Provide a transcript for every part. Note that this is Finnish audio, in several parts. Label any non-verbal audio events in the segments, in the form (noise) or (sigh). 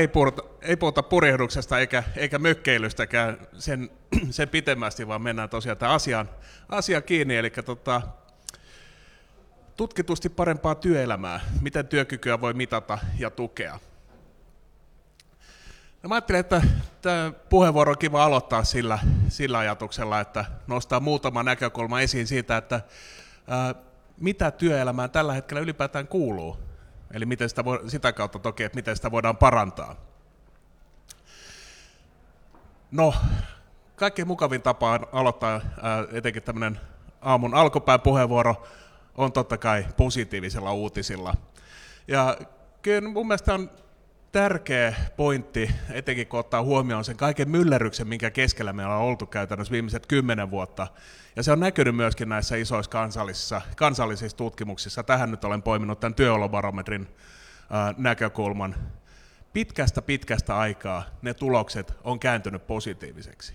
ei puhuta, ei puhuta purjehduksesta eikä, eikä mökkeilystäkään sen, (clears throat) sen pitemmästi, vaan mennään tosiaan tämän asian, asian kiinni. Eli tota, tutkitusti parempaa työelämää, miten työkykyä voi mitata ja tukea. No mä ajattelin, että tämä puheenvuoro on kiva aloittaa sillä, sillä ajatuksella, että nostaa muutama näkökulma esiin siitä, että ää, mitä työelämään tällä hetkellä ylipäätään kuuluu. Eli miten sitä, voi, sitä kautta toki, että miten sitä voidaan parantaa. No, kaikkein mukavin tapa on aloittaa ää, etenkin tämmöinen aamun alkupään puheenvuoro on totta kai positiivisilla uutisilla. Ja kyllä mun mielestä on tärkeä pointti, etenkin kun ottaa huomioon sen kaiken myllerryksen, minkä keskellä meillä on oltu käytännössä viimeiset kymmenen vuotta. Ja se on näkynyt myöskin näissä isoissa kansallisissa, kansallisissa tutkimuksissa. Tähän nyt olen poiminut tämän työolobarometrin näkökulman. Pitkästä pitkästä aikaa ne tulokset on kääntynyt positiiviseksi.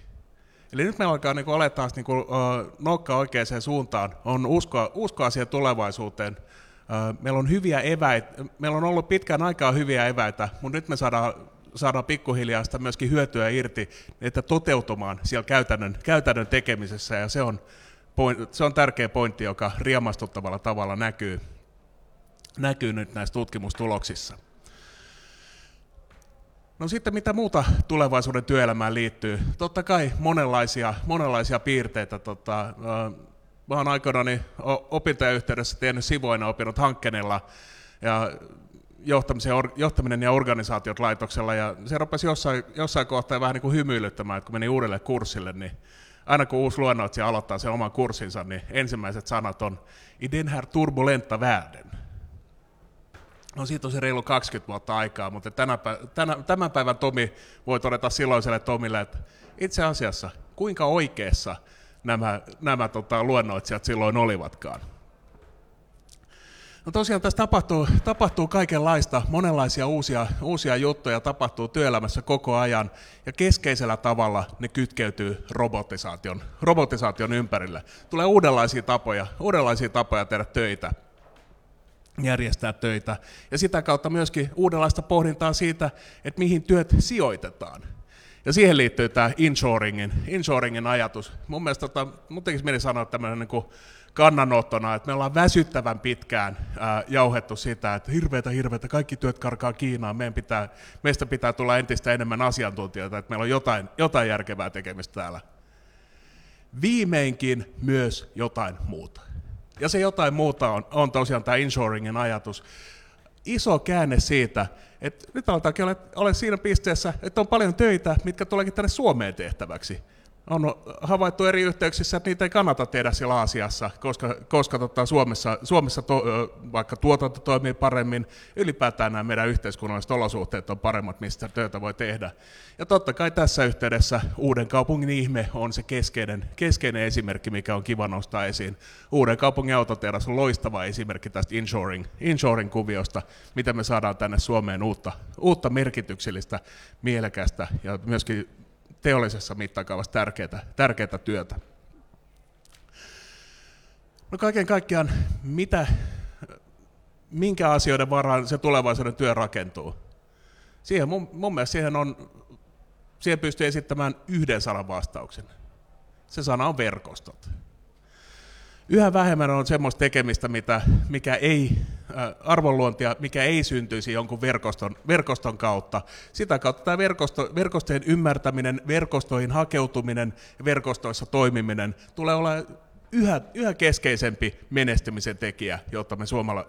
Eli nyt me alkaa niin olla taas niin kuin, nokka oikeaan suuntaan, on uskoa, uskoa siihen tulevaisuuteen, Meillä on hyviä eväitä, meillä on ollut pitkään aikaa hyviä eväitä, mutta nyt me saadaan, saadaan pikkuhiljaa sitä myöskin hyötyä irti, että toteutumaan siellä käytännön, käytännön tekemisessä, ja se on, point, se on tärkeä pointti, joka riemastuttavalla tavalla näkyy, näkyy nyt näissä tutkimustuloksissa. No sitten mitä muuta tulevaisuuden työelämään liittyy? Totta kai monenlaisia, monenlaisia piirteitä. Tota, mä oon aikoinani opintojen yhteydessä tehnyt sivuina opinnot hankkeella ja johtaminen ja organisaatiot laitoksella, ja se rupesi jossain, jossain kohtaa vähän niin kuin hymyilyttämään, että kun meni uudelle kurssille, niin aina kun uusi luennoitsija aloittaa sen oman kurssinsa, niin ensimmäiset sanat on i den här turbulenta världen. No siitä on se reilu 20 vuotta aikaa, mutta tänä, tänä, tämän päivän Tomi voi todeta silloiselle Tomille, että itse asiassa kuinka oikeassa nämä, nämä tota, luennoitsijat silloin olivatkaan. No tosiaan tässä tapahtuu, tapahtuu kaikenlaista, monenlaisia uusia, uusia juttuja tapahtuu työelämässä koko ajan, ja keskeisellä tavalla ne kytkeytyy robotisaation, robotisaation ympärille. Tulee uudenlaisia tapoja, uudenlaisia tapoja tehdä töitä, järjestää töitä, ja sitä kautta myöskin uudenlaista pohdintaa siitä, että mihin työt sijoitetaan. Ja siihen liittyy tämä inshoringin, inshoringin ajatus. Mun mielestä tota, mun tekisi mieli sanoa tämmöinen niin kannanottona, että me ollaan väsyttävän pitkään ää, jauhettu sitä, että hirveätä, hirveätä, kaikki työt karkaa Kiinaan, meidän pitää, meistä pitää tulla entistä enemmän asiantuntijoita, että meillä on jotain, jotain järkevää tekemistä täällä. Viimeinkin myös jotain muuta. Ja se jotain muuta on, on tosiaan tämä inshoringin ajatus. Iso käänne siitä, et nyt aletaankin olla, olla siinä pisteessä, että on paljon töitä, mitkä tuleekin tänne Suomeen tehtäväksi. On havaittu eri yhteyksissä, että niitä ei kannata tehdä siellä Aasiassa, koska, koska tota Suomessa, Suomessa to, vaikka tuotanto toimii paremmin, ylipäätään nämä meidän yhteiskunnalliset olosuhteet on paremmat, mistä työtä voi tehdä. Ja totta kai tässä yhteydessä Uuden kaupungin ihme on se keskeinen, keskeinen esimerkki, mikä on kiva nostaa esiin. Uuden kaupungin autoteras on loistava esimerkki tästä inshoring, inshoring kuviosta, miten me saadaan tänne Suomeen uutta, uutta merkityksellistä, mielekästä ja myöskin teollisessa mittakaavassa tärkeää, tärkeää työtä. No kaiken kaikkiaan, mitä, minkä asioiden varaan se tulevaisuuden työ rakentuu? Siihen mun, mun mielestä siihen, on, siihen pystyy esittämään yhden sanan vastauksen. Se sana on verkostot yhä vähemmän on semmoista tekemistä, mitä, mikä ei, äh, arvonluontia, mikä ei syntyisi jonkun verkoston, verkoston kautta. Sitä kautta tämä verkosto, verkostojen ymmärtäminen, verkostoihin hakeutuminen ja verkostoissa toimiminen tulee olla yhä, yhä keskeisempi menestymisen tekijä, jotta me, suomala,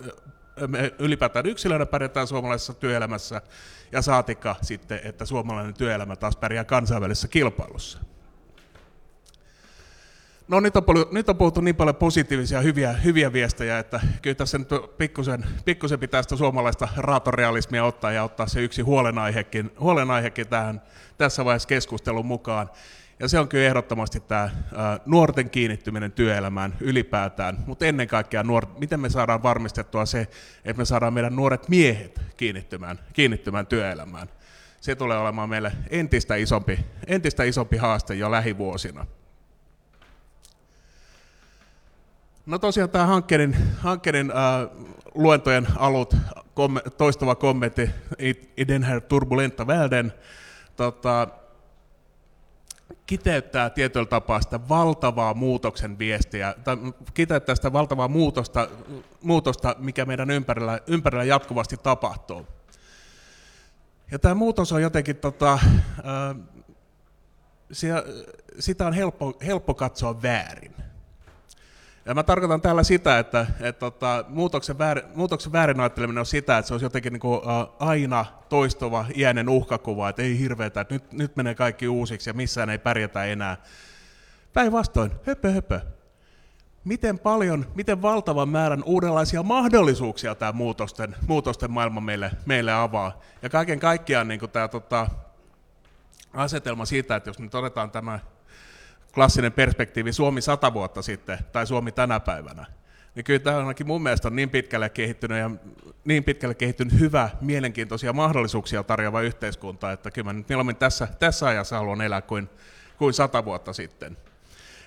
äh, me ylipäätään yksilönä pärjätään suomalaisessa työelämässä ja saatikka sitten, että suomalainen työelämä taas pärjää kansainvälisessä kilpailussa. No nyt on, paljon, nyt on puhuttu niin paljon positiivisia, hyviä, hyviä viestejä, että kyllä tässä nyt pikkusen, pikkusen pitää sitä suomalaista raatorealismia ottaa ja ottaa se yksi huolenaihekin, huolenaihekin tähän, tässä vaiheessa keskustelun mukaan. Ja se on kyllä ehdottomasti tämä nuorten kiinnittyminen työelämään ylipäätään, mutta ennen kaikkea nuor- miten me saadaan varmistettua se, että me saadaan meidän nuoret miehet kiinnittymään, kiinnittymään työelämään. Se tulee olemaan meille entistä isompi, entistä isompi haaste jo lähivuosina. No tosiaan tämä hankkeiden, hankkeiden äh, luentojen alut komme, toistuva kommentti i den här turbulenta världen tota, kiteyttää tietyllä tapaa sitä valtavaa muutoksen viestiä, tai kiteyttää sitä valtavaa muutosta, muutosta mikä meidän ympärillä, ympärillä jatkuvasti tapahtuu. Ja tämä muutos on jotenkin, tota, ää, sitä on helppo, helppo katsoa väärin. Ja mä tarkoitan täällä sitä, että, että tota, muutoksen, väärin, muutoksen väärin ajatteleminen on sitä, että se olisi jotenkin niin kuin, aina toistuva iäinen uhkakuva, että ei hirveätä, että nyt, nyt menee kaikki uusiksi ja missään ei pärjätä enää. Päinvastoin, höpö höpö. Miten paljon, miten valtavan määrän uudenlaisia mahdollisuuksia tämä muutosten, muutosten maailma meille, meille avaa. Ja kaiken kaikkiaan niin tämä tota, asetelma siitä, että jos nyt otetaan tämä klassinen perspektiivi Suomi sata vuotta sitten tai Suomi tänä päivänä, niin kyllä tämä ainakin mun mielestä on niin pitkälle kehittynyt ja niin pitkälle kehittynyt hyvä, mielenkiintoisia mahdollisuuksia tarjoava yhteiskunta, että kyllä mä nyt mieluummin tässä, tässä ajassa haluan elää kuin, kuin sata vuotta sitten.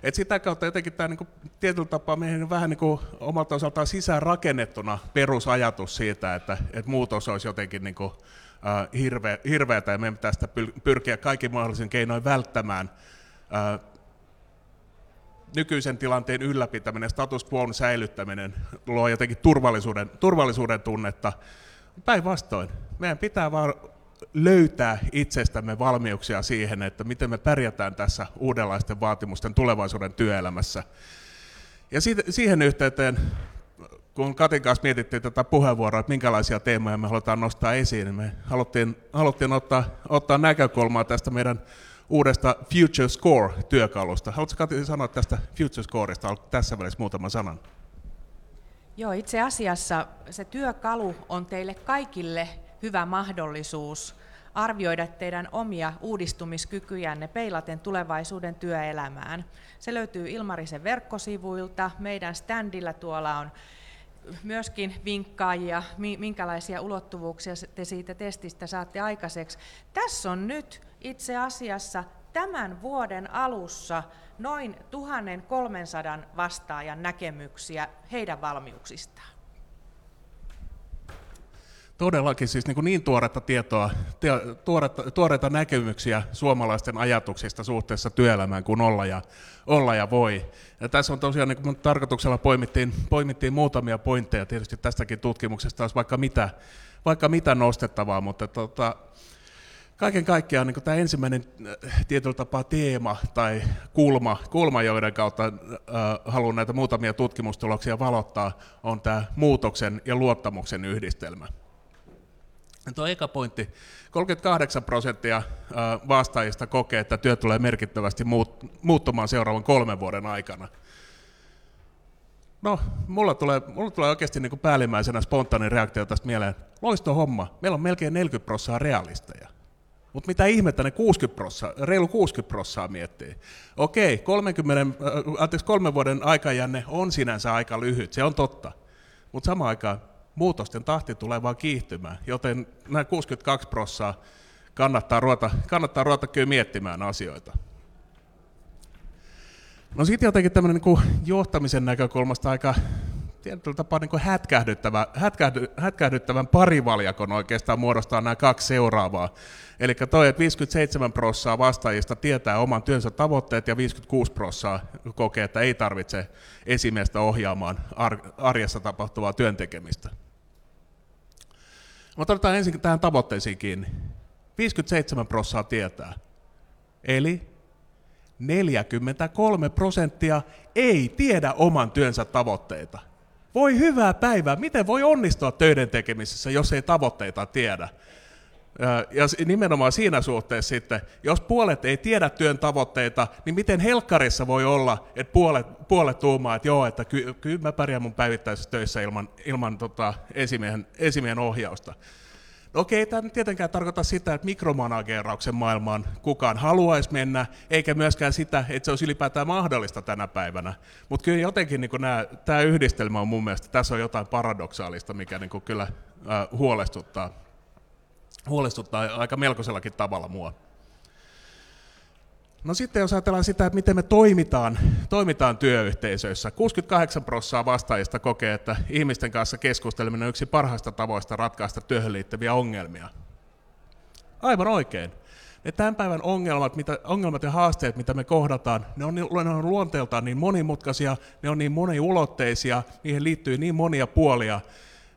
Et sitä kautta jotenkin tämä niin tietyllä tapaa meihin vähän niin kuin omalta osaltaan sisään rakennettuna perusajatus siitä, että, että muutos olisi jotenkin niin kuin, äh, hirveä, hirveätä ja meidän pitäisi pyrkiä kaikin mahdollisin keinoin välttämään äh, nykyisen tilanteen ylläpitäminen, status quo säilyttäminen luo jotenkin turvallisuuden, turvallisuuden tunnetta. Päinvastoin, meidän pitää vaan löytää itsestämme valmiuksia siihen, että miten me pärjätään tässä uudenlaisten vaatimusten tulevaisuuden työelämässä. Ja siihen yhteyteen, kun Katin kanssa mietittiin tätä puheenvuoroa, että minkälaisia teemoja me halutaan nostaa esiin, niin me haluttiin, haluttiin ottaa, ottaa näkökulmaa tästä meidän uudesta Future Score-työkalusta. Haluatko Kati sanoa tästä Future Scoreista tässä välissä muutaman sanan? Joo, itse asiassa se työkalu on teille kaikille hyvä mahdollisuus arvioida teidän omia uudistumiskykyjänne peilaten tulevaisuuden työelämään. Se löytyy Ilmarisen verkkosivuilta. Meidän standilla tuolla on myöskin vinkkaajia, minkälaisia ulottuvuuksia te siitä testistä saatte aikaiseksi. Tässä on nyt itse asiassa tämän vuoden alussa noin 1300 vastaajan näkemyksiä heidän valmiuksistaan. Todellakin siis niin, kuin niin tuoretta tietoa, tuoretta, tuoreita näkemyksiä suomalaisten ajatuksista suhteessa työelämään kuin olla ja, olla ja voi. Ja tässä on tosiaan niin kuin tarkoituksella poimittiin, poimittiin muutamia pointteja, tietysti tästäkin tutkimuksesta olisi vaikka mitä, vaikka mitä nostettavaa, mutta tota, kaiken kaikkiaan niin tämä ensimmäinen äh, tietyllä tapaa teema tai kulma, kulma joiden kautta äh, haluan näitä muutamia tutkimustuloksia valottaa, on tämä muutoksen ja luottamuksen yhdistelmä. Tuo eka pointti, 38 prosenttia äh, vastaajista kokee, että työ tulee merkittävästi muuttumaan seuraavan kolmen vuoden aikana. No, mulla tulee, mulla tulee oikeasti niin kuin päällimmäisenä spontaani reaktio tästä mieleen. Loisto homma, meillä on melkein 40 prosenttia realisteja. Mutta mitä ihmettä ne 60 prossaa, reilu 60 prossaa miettii. Okei, 30, äh, anteeksi, kolmen vuoden aikajänne on sinänsä aika lyhyt, se on totta. Mutta samaan aikaan muutosten tahti tulee vaan kiihtymään, joten nämä 62 prossaa kannattaa ruveta, kannattaa ruveta kyllä miettimään asioita. No sitten jotenkin tämmöinen niin johtamisen näkökulmasta aika tietyllä tapaa niin hätkähdyttävä, hätkähdy, hätkähdyttävän parivaljakon oikeastaan muodostaa nämä kaksi seuraavaa. Eli toi, että 57 prossaa vastaajista tietää oman työnsä tavoitteet ja 56 prossaa kokee, että ei tarvitse esimiestä ohjaamaan arjessa tapahtuvaa työntekemistä. Mutta otetaan ensin tähän tavoitteisiin kiinni. 57 prossaa tietää. Eli 43 prosenttia ei tiedä oman työnsä tavoitteita. Voi hyvää päivää, miten voi onnistua töiden tekemisessä, jos ei tavoitteita tiedä? Ja nimenomaan siinä suhteessa sitten, jos puolet ei tiedä työn tavoitteita, niin miten helkkarissa voi olla, että puolet, puolet tuumaa, että joo, että ky, kyllä mä pärjään mun päivittäisissä töissä ilman, ilman tota esimiehen, esimiehen ohjausta. No okei, tämä ei tietenkään tarkoita sitä, että mikromanageerauksen maailmaan kukaan haluaisi mennä, eikä myöskään sitä, että se olisi ylipäätään mahdollista tänä päivänä. Mutta kyllä jotenkin niin nämä, tämä yhdistelmä on mun mielestä, tässä on jotain paradoksaalista, mikä niin kyllä äh, huolestuttaa huolestuttaa aika melkoisellakin tavalla mua. No sitten jos ajatellaan sitä, että miten me toimitaan, toimitaan työyhteisöissä, 68 prosenttia vastaajista kokee, että ihmisten kanssa keskusteleminen on yksi parhaista tavoista ratkaista työhön liittyviä ongelmia. Aivan oikein. Ne tämän päivän ongelmat, mitä, ongelmat ja haasteet, mitä me kohdataan, ne on, ne on luonteeltaan niin monimutkaisia, ne on niin moniulotteisia, niihin liittyy niin monia puolia,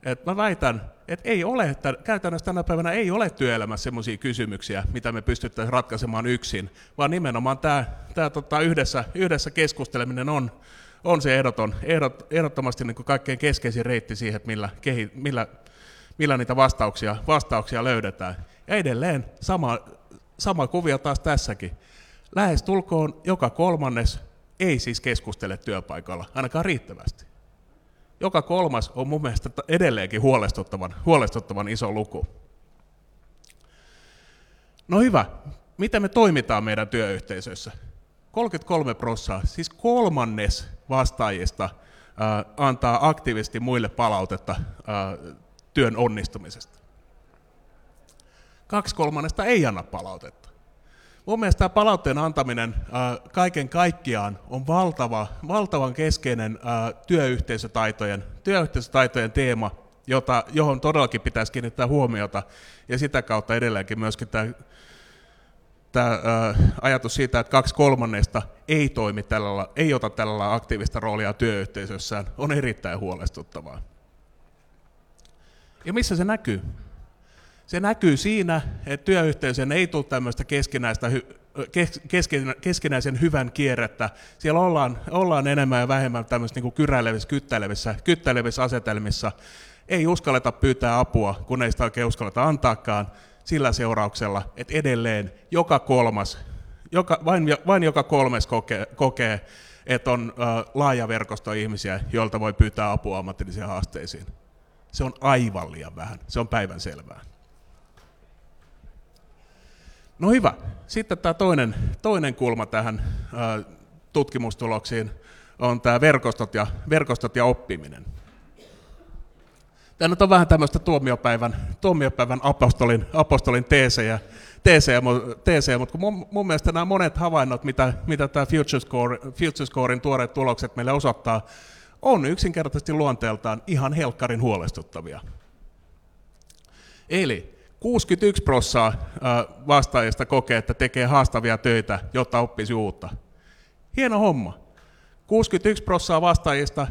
että mä väitän, että ei ole, että käytännössä tänä päivänä ei ole työelämässä sellaisia kysymyksiä, mitä me pystyttäisiin ratkaisemaan yksin, vaan nimenomaan tämä, tämä tota, yhdessä, yhdessä keskusteleminen on, on se ehdoton, ehdot, ehdottomasti niin kaikkein keskeisin reitti siihen, että millä, kehi, millä, millä niitä vastauksia, vastauksia löydetään. Ja edelleen sama, sama kuvio taas tässäkin. Lähestulkoon joka kolmannes ei siis keskustele työpaikalla, ainakaan riittävästi. Joka kolmas on mun mielestä edelleenkin huolestuttavan, huolestuttavan iso luku. No hyvä, miten me toimitaan meidän työyhteisöissä? 33 prosenttia, siis kolmannes vastaajista ää, antaa aktiivisesti muille palautetta ää, työn onnistumisesta. Kaksi kolmannesta ei anna palautetta. Mun mielestä tämä palautteen antaminen ää, kaiken kaikkiaan on valtava, valtavan keskeinen ää, työyhteisötaitojen, työyhteisötaitojen teema, jota, johon todellakin pitäisi kiinnittää huomiota, ja sitä kautta edelleenkin myöskin tämä, tämä ää, ajatus siitä, että kaksi kolmannesta ei toimi tällä, ei ota tällä aktiivista roolia työyhteisössään, on erittäin huolestuttavaa. Ja missä se näkyy? Se näkyy siinä, että työyhteisön ei tule tämmöistä keskinäistä keskinäisen hyvän kierrettä. Siellä ollaan, ollaan enemmän ja vähemmän tämmöisissä niin kyräilevissä, kyttäilevissä, kyttäilevissä asetelmissa. Ei uskalleta pyytää apua, kun ei sitä oikein uskalleta antaakaan, sillä seurauksella, että edelleen joka kolmas, joka, vain, vain joka kolmes kokee, kokee että on laaja verkosto ihmisiä, joilta voi pyytää apua ammatillisiin haasteisiin. Se on aivan liian vähän, se on päivän selvää. No hyvä. Sitten tämä toinen, toinen kulma tähän ä, tutkimustuloksiin on tämä verkostot ja, verkostot ja oppiminen. Tämä on vähän tämmöistä tuomiopäivän, tuomiopäivän apostolin, apostolin teesejä, teesejä, teesejä mutta mun, mun mielestä nämä monet havainnot, mitä, mitä tämä Future, Score, Future Scorein tuoreet tulokset meille osoittaa, on yksinkertaisesti luonteeltaan ihan helkkarin huolestuttavia. Eli 61 prossaa vastaajista kokee, että tekee haastavia töitä, jotta oppisi uutta. Hieno homma. 61 prossaa vastaajista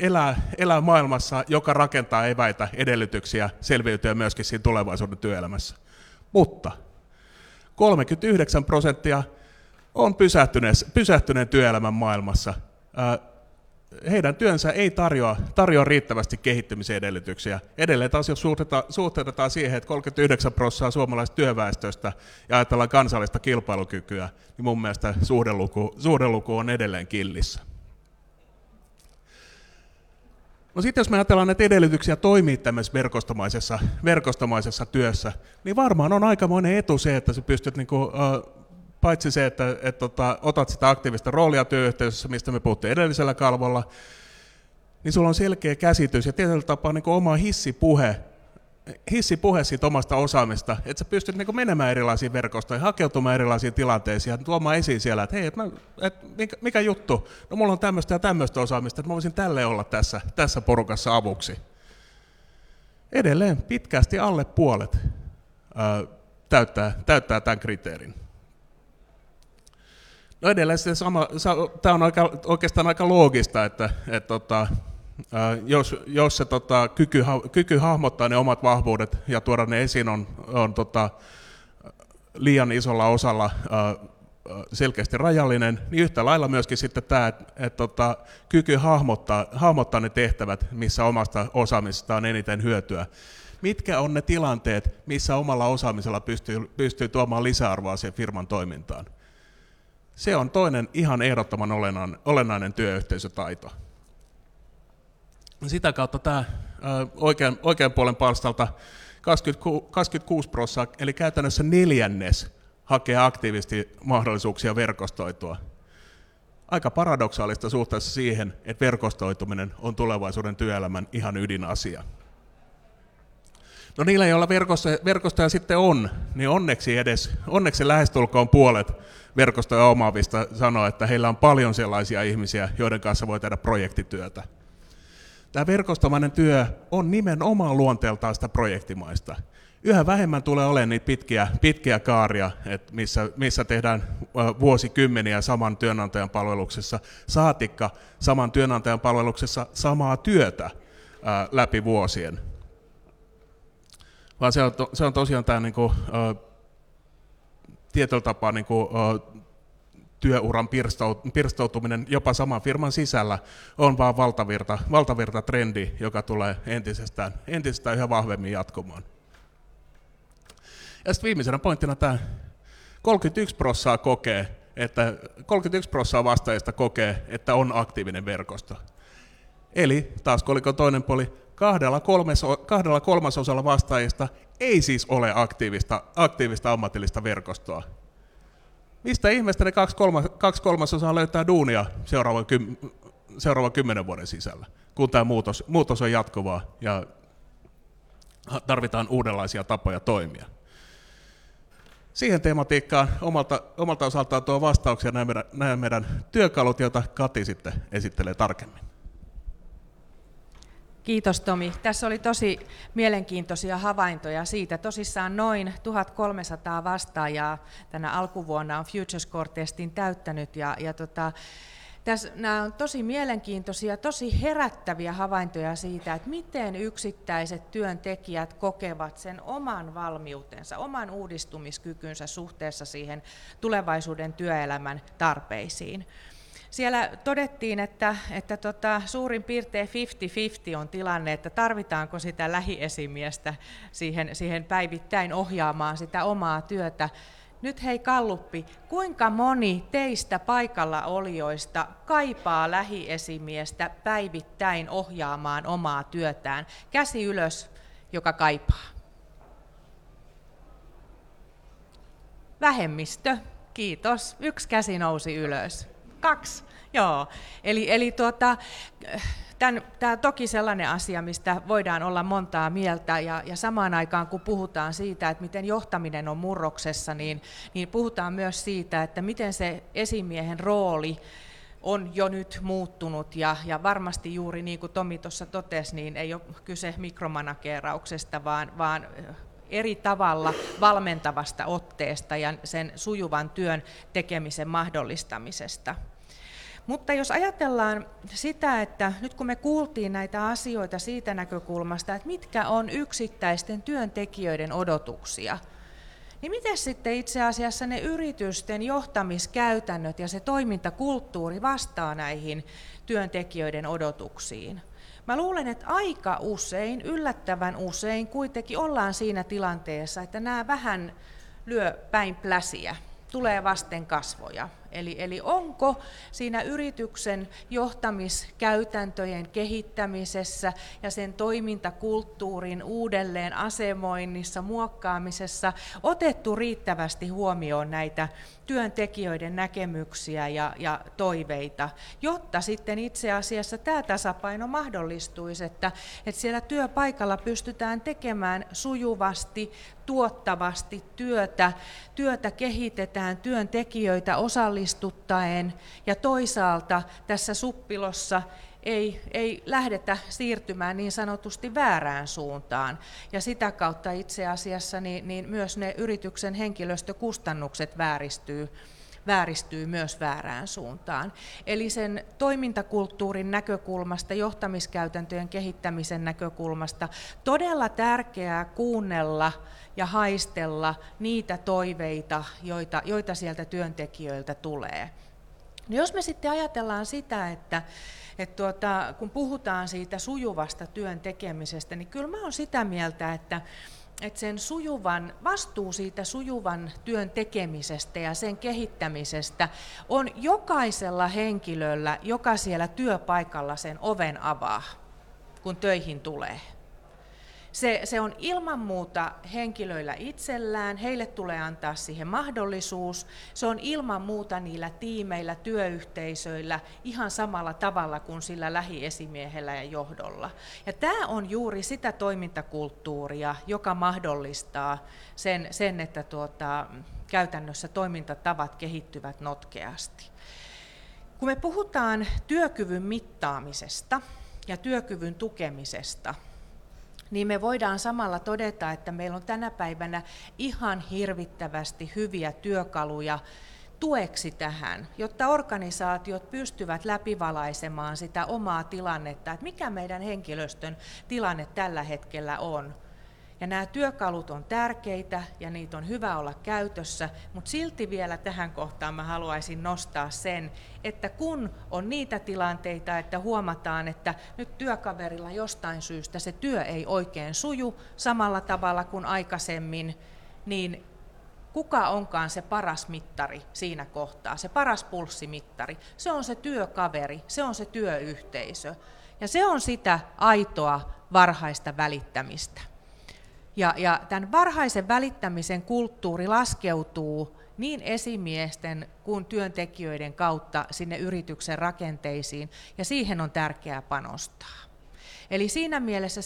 elää, elää maailmassa, joka rakentaa eväitä, edellytyksiä selviytyä myöskin siinä tulevaisuuden työelämässä. Mutta 39 prosenttia on pysähtyneen työelämän maailmassa heidän työnsä ei tarjoa, tarjoa riittävästi kehittymisen edellytyksiä. Edelleen taas jos suhteutetaan siihen, että 39 prosenttia suomalaisesta työväestöstä ja ajatellaan kansallista kilpailukykyä, niin mun mielestä suhdeluku, suhdeluku on edelleen killissä. No sitten jos me ajatellaan näitä edellytyksiä toimia tämmöisessä verkostomaisessa, verkostomaisessa työssä, niin varmaan on aikamoinen etu se, että sä pystyt niinku, uh, paitsi se, että, että, että tota, otat sitä aktiivista roolia työyhteisössä, mistä me puhuttiin edellisellä kalvolla, niin sulla on selkeä käsitys ja tietyllä tapaa niin oma hissipuhe, hissipuhe siitä omasta osaamista, että sä pystyt niin menemään erilaisiin verkostoihin, hakeutumaan erilaisiin tilanteisiin ja tuomaan esiin siellä, että hei, että, että mikä, mikä juttu, no mulla on tämmöistä ja tämmöistä osaamista, että mä voisin tälle olla tässä, tässä porukassa avuksi. Edelleen pitkästi alle puolet ää, täyttää, täyttää tämän kriteerin. No edelleen se sama, tämä on aika, oikeastaan aika loogista, että, että tota, jos, jos se tota, kyky, kyky hahmottaa ne omat vahvuudet ja tuoda ne esiin on, on tota, liian isolla osalla selkeästi rajallinen, niin yhtä lailla myöskin sitten tämä, että et, tota, kyky hahmottaa, hahmottaa ne tehtävät, missä omasta osaamisesta on eniten hyötyä. Mitkä on ne tilanteet, missä omalla osaamisella pystyy, pystyy tuomaan lisäarvoa siihen firman toimintaan? Se on toinen ihan ehdottoman olennainen, työyhteisötaito. Sitä kautta tämä oikean, oikean puolen palstalta 26 prosenttia, eli käytännössä neljännes hakee aktiivisesti mahdollisuuksia verkostoitua. Aika paradoksaalista suhteessa siihen, että verkostoituminen on tulevaisuuden työelämän ihan ydinasia. No niillä, joilla verkostoja, verkostoja sitten on, niin onneksi edes, onneksi lähestulkoon puolet verkostoja omaavista sanoo, että heillä on paljon sellaisia ihmisiä, joiden kanssa voi tehdä projektityötä. Tämä verkostomainen työ on nimenomaan luonteeltaan sitä projektimaista. Yhä vähemmän tulee olemaan niitä pitkiä, pitkiä kaaria, että missä, missä tehdään vuosikymmeniä saman työnantajan palveluksessa, saatikka saman työnantajan palveluksessa samaa työtä ää, läpi vuosien. Vaan se on, to, se on tosiaan tämä niin kuin, tietyllä tapaa niin kuin, työuran pirstoutuminen jopa saman firman sisällä on vaan valtavirta, valtavirta trendi, joka tulee entisestään, entisestään yhä vahvemmin jatkumaan. Ja sitten viimeisenä pointtina tämä 31 prossaa kokee, että 31 prossaa vastaajista kokee, että on aktiivinen verkosto. Eli taas koliko toinen puoli, kahdella, kolmeso, kahdella kolmasosalla vastaajista ei siis ole aktiivista, aktiivista ammatillista verkostoa. Mistä ihmeestä ne kaksi, kolma, kaksi kolmasosaa löytää duunia seuraavan, kym, seuraavan kymmenen vuoden sisällä, kun tämä muutos, muutos on jatkuvaa ja tarvitaan uudenlaisia tapoja toimia. Siihen tematiikkaan omalta, omalta osaltaan tuo vastauksia nämä meidän, meidän työkalut, joita Kati sitten esittelee tarkemmin. Kiitos Tomi. Tässä oli tosi mielenkiintoisia havaintoja siitä. Tosissaan noin 1300 vastaajaa tänä alkuvuonna on FutureScore-testin täyttänyt ja, ja tota, tässä, nämä on tosi mielenkiintoisia, tosi herättäviä havaintoja siitä, että miten yksittäiset työntekijät kokevat sen oman valmiutensa, oman uudistumiskykynsä suhteessa siihen tulevaisuuden työelämän tarpeisiin. Siellä todettiin, että, että tota, suurin piirtein 50-50 on tilanne, että tarvitaanko sitä lähiesimiestä siihen, siihen päivittäin ohjaamaan sitä omaa työtä. Nyt hei Kalluppi, kuinka moni teistä paikalla olijoista kaipaa lähiesimiestä päivittäin ohjaamaan omaa työtään? Käsi ylös, joka kaipaa. Vähemmistö, kiitos. Yksi käsi nousi ylös. Kaksi, joo. Eli, eli tuota, Tämä toki sellainen asia, mistä voidaan olla montaa mieltä, ja, ja samaan aikaan kun puhutaan siitä, että miten johtaminen on murroksessa, niin, niin puhutaan myös siitä, että miten se esimiehen rooli on jo nyt muuttunut, ja, ja varmasti juuri niin kuin Tomi tuossa totesi, niin ei ole kyse mikromanakeerauksesta, vaan, vaan eri tavalla valmentavasta otteesta ja sen sujuvan työn tekemisen mahdollistamisesta. Mutta jos ajatellaan sitä, että nyt kun me kuultiin näitä asioita siitä näkökulmasta, että mitkä on yksittäisten työntekijöiden odotuksia, niin miten sitten itse asiassa ne yritysten johtamiskäytännöt ja se toimintakulttuuri vastaa näihin työntekijöiden odotuksiin? Mä luulen, että aika usein, yllättävän usein kuitenkin ollaan siinä tilanteessa, että nämä vähän lyö päin pläsiä, tulee vasten kasvoja. Eli, eli onko siinä yrityksen johtamiskäytäntöjen kehittämisessä ja sen toimintakulttuurin uudelleen asemoinnissa, muokkaamisessa otettu riittävästi huomioon näitä työntekijöiden näkemyksiä ja, ja toiveita, jotta sitten itse asiassa tämä tasapaino mahdollistuisi, että, että siellä työpaikalla pystytään tekemään sujuvasti, tuottavasti työtä, työtä kehitetään, työntekijöitä osallistuttaen ja toisaalta tässä suppilossa ei, ei lähdetä siirtymään niin sanotusti väärään suuntaan. Ja sitä kautta itse asiassa niin, niin myös ne yrityksen henkilöstökustannukset vääristyy vääristyy myös väärään suuntaan. Eli sen toimintakulttuurin näkökulmasta, johtamiskäytäntöjen kehittämisen näkökulmasta todella tärkeää kuunnella ja haistella niitä toiveita, joita, joita sieltä työntekijöiltä tulee. No jos me sitten ajatellaan sitä, että, että tuota, kun puhutaan siitä sujuvasta työn tekemisestä, niin kyllä mä olen sitä mieltä, että, että sen sujuvan, vastuu siitä sujuvan työn tekemisestä ja sen kehittämisestä on jokaisella henkilöllä, joka siellä työpaikalla sen oven avaa, kun töihin tulee. Se, se on ilman muuta henkilöillä itsellään, heille tulee antaa siihen mahdollisuus. Se on ilman muuta niillä tiimeillä, työyhteisöillä ihan samalla tavalla kuin sillä lähiesimiehellä ja johdolla. Ja tämä on juuri sitä toimintakulttuuria, joka mahdollistaa sen, sen että tuota, käytännössä toimintatavat kehittyvät notkeasti. Kun me puhutaan työkyvyn mittaamisesta ja työkyvyn tukemisesta, niin me voidaan samalla todeta, että meillä on tänä päivänä ihan hirvittävästi hyviä työkaluja tueksi tähän, jotta organisaatiot pystyvät läpivalaisemaan sitä omaa tilannetta, että mikä meidän henkilöstön tilanne tällä hetkellä on. Ja nämä työkalut on tärkeitä ja niitä on hyvä olla käytössä, mutta silti vielä tähän kohtaan mä haluaisin nostaa sen, että kun on niitä tilanteita, että huomataan, että nyt työkaverilla jostain syystä se työ ei oikein suju samalla tavalla kuin aikaisemmin, niin kuka onkaan se paras mittari siinä kohtaa, se paras pulssimittari. Se on se työkaveri, se on se työyhteisö. Ja se on sitä aitoa varhaista välittämistä. Ja, ja tämän varhaisen välittämisen kulttuuri laskeutuu niin esimiesten kuin työntekijöiden kautta sinne yrityksen rakenteisiin, ja siihen on tärkeää panostaa. Eli siinä mielessä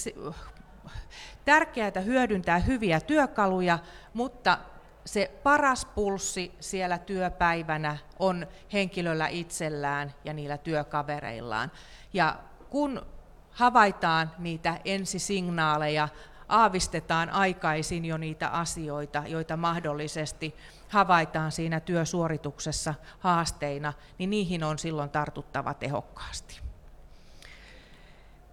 tärkeää hyödyntää hyviä työkaluja, mutta se paras pulssi siellä työpäivänä on henkilöllä itsellään ja niillä työkavereillaan. Ja kun havaitaan niitä ensisignaaleja, aavistetaan aikaisin jo niitä asioita, joita mahdollisesti havaitaan siinä työsuorituksessa haasteina, niin niihin on silloin tartuttava tehokkaasti.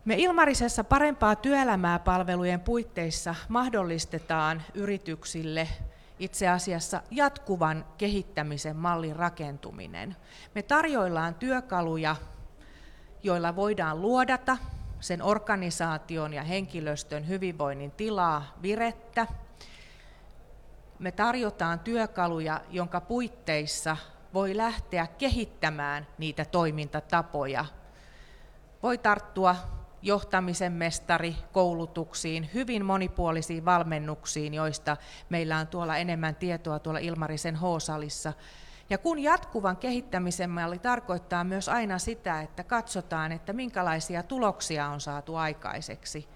Me Ilmarisessa parempaa työelämää palvelujen puitteissa mahdollistetaan yrityksille itse asiassa jatkuvan kehittämisen mallin rakentuminen. Me tarjoillaan työkaluja, joilla voidaan luodata sen organisaation ja henkilöstön hyvinvoinnin tilaa, virettä. Me tarjotaan työkaluja, jonka puitteissa voi lähteä kehittämään niitä toimintatapoja. Voi tarttua johtamisen mestari koulutuksiin, hyvin monipuolisiin valmennuksiin, joista meillä on tuolla enemmän tietoa tuolla Ilmarisen H-salissa. Ja kun jatkuvan kehittämisen malli tarkoittaa myös aina sitä, että katsotaan, että minkälaisia tuloksia on saatu aikaiseksi,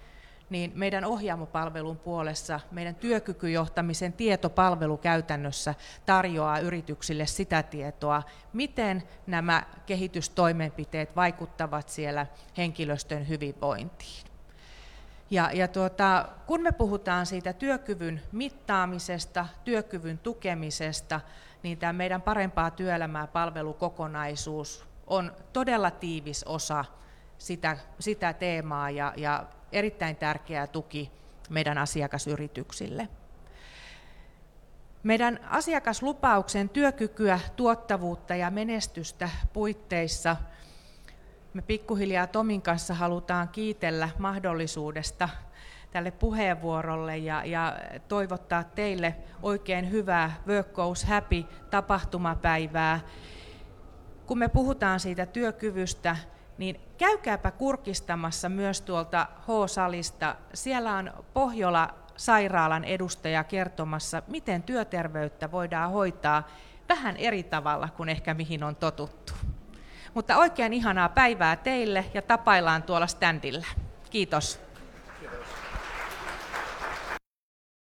niin meidän ohjaamopalvelun puolessa meidän työkykyjohtamisen tietopalvelu käytännössä tarjoaa yrityksille sitä tietoa, miten nämä kehitystoimenpiteet vaikuttavat siellä henkilöstön hyvinvointiin. Ja, ja tuota, kun me puhutaan siitä työkyvyn mittaamisesta, työkyvyn tukemisesta, niin tämä meidän parempaa työelämää palvelukokonaisuus on todella tiivis osa sitä, sitä teemaa ja, ja erittäin tärkeä tuki meidän asiakasyrityksille. Meidän asiakaslupauksen työkykyä, tuottavuutta ja menestystä puitteissa me pikkuhiljaa Tomin kanssa halutaan kiitellä mahdollisuudesta tälle puheenvuorolle ja, ja toivottaa teille oikein hyvää Work Goes Happy tapahtumapäivää. Kun me puhutaan siitä työkyvystä, niin käykääpä kurkistamassa myös tuolta H-salista. Siellä on Pohjola sairaalan edustaja kertomassa, miten työterveyttä voidaan hoitaa vähän eri tavalla kuin ehkä mihin on totuttu. Mutta oikein ihanaa päivää teille ja tapaillaan tuolla standilla. Kiitos.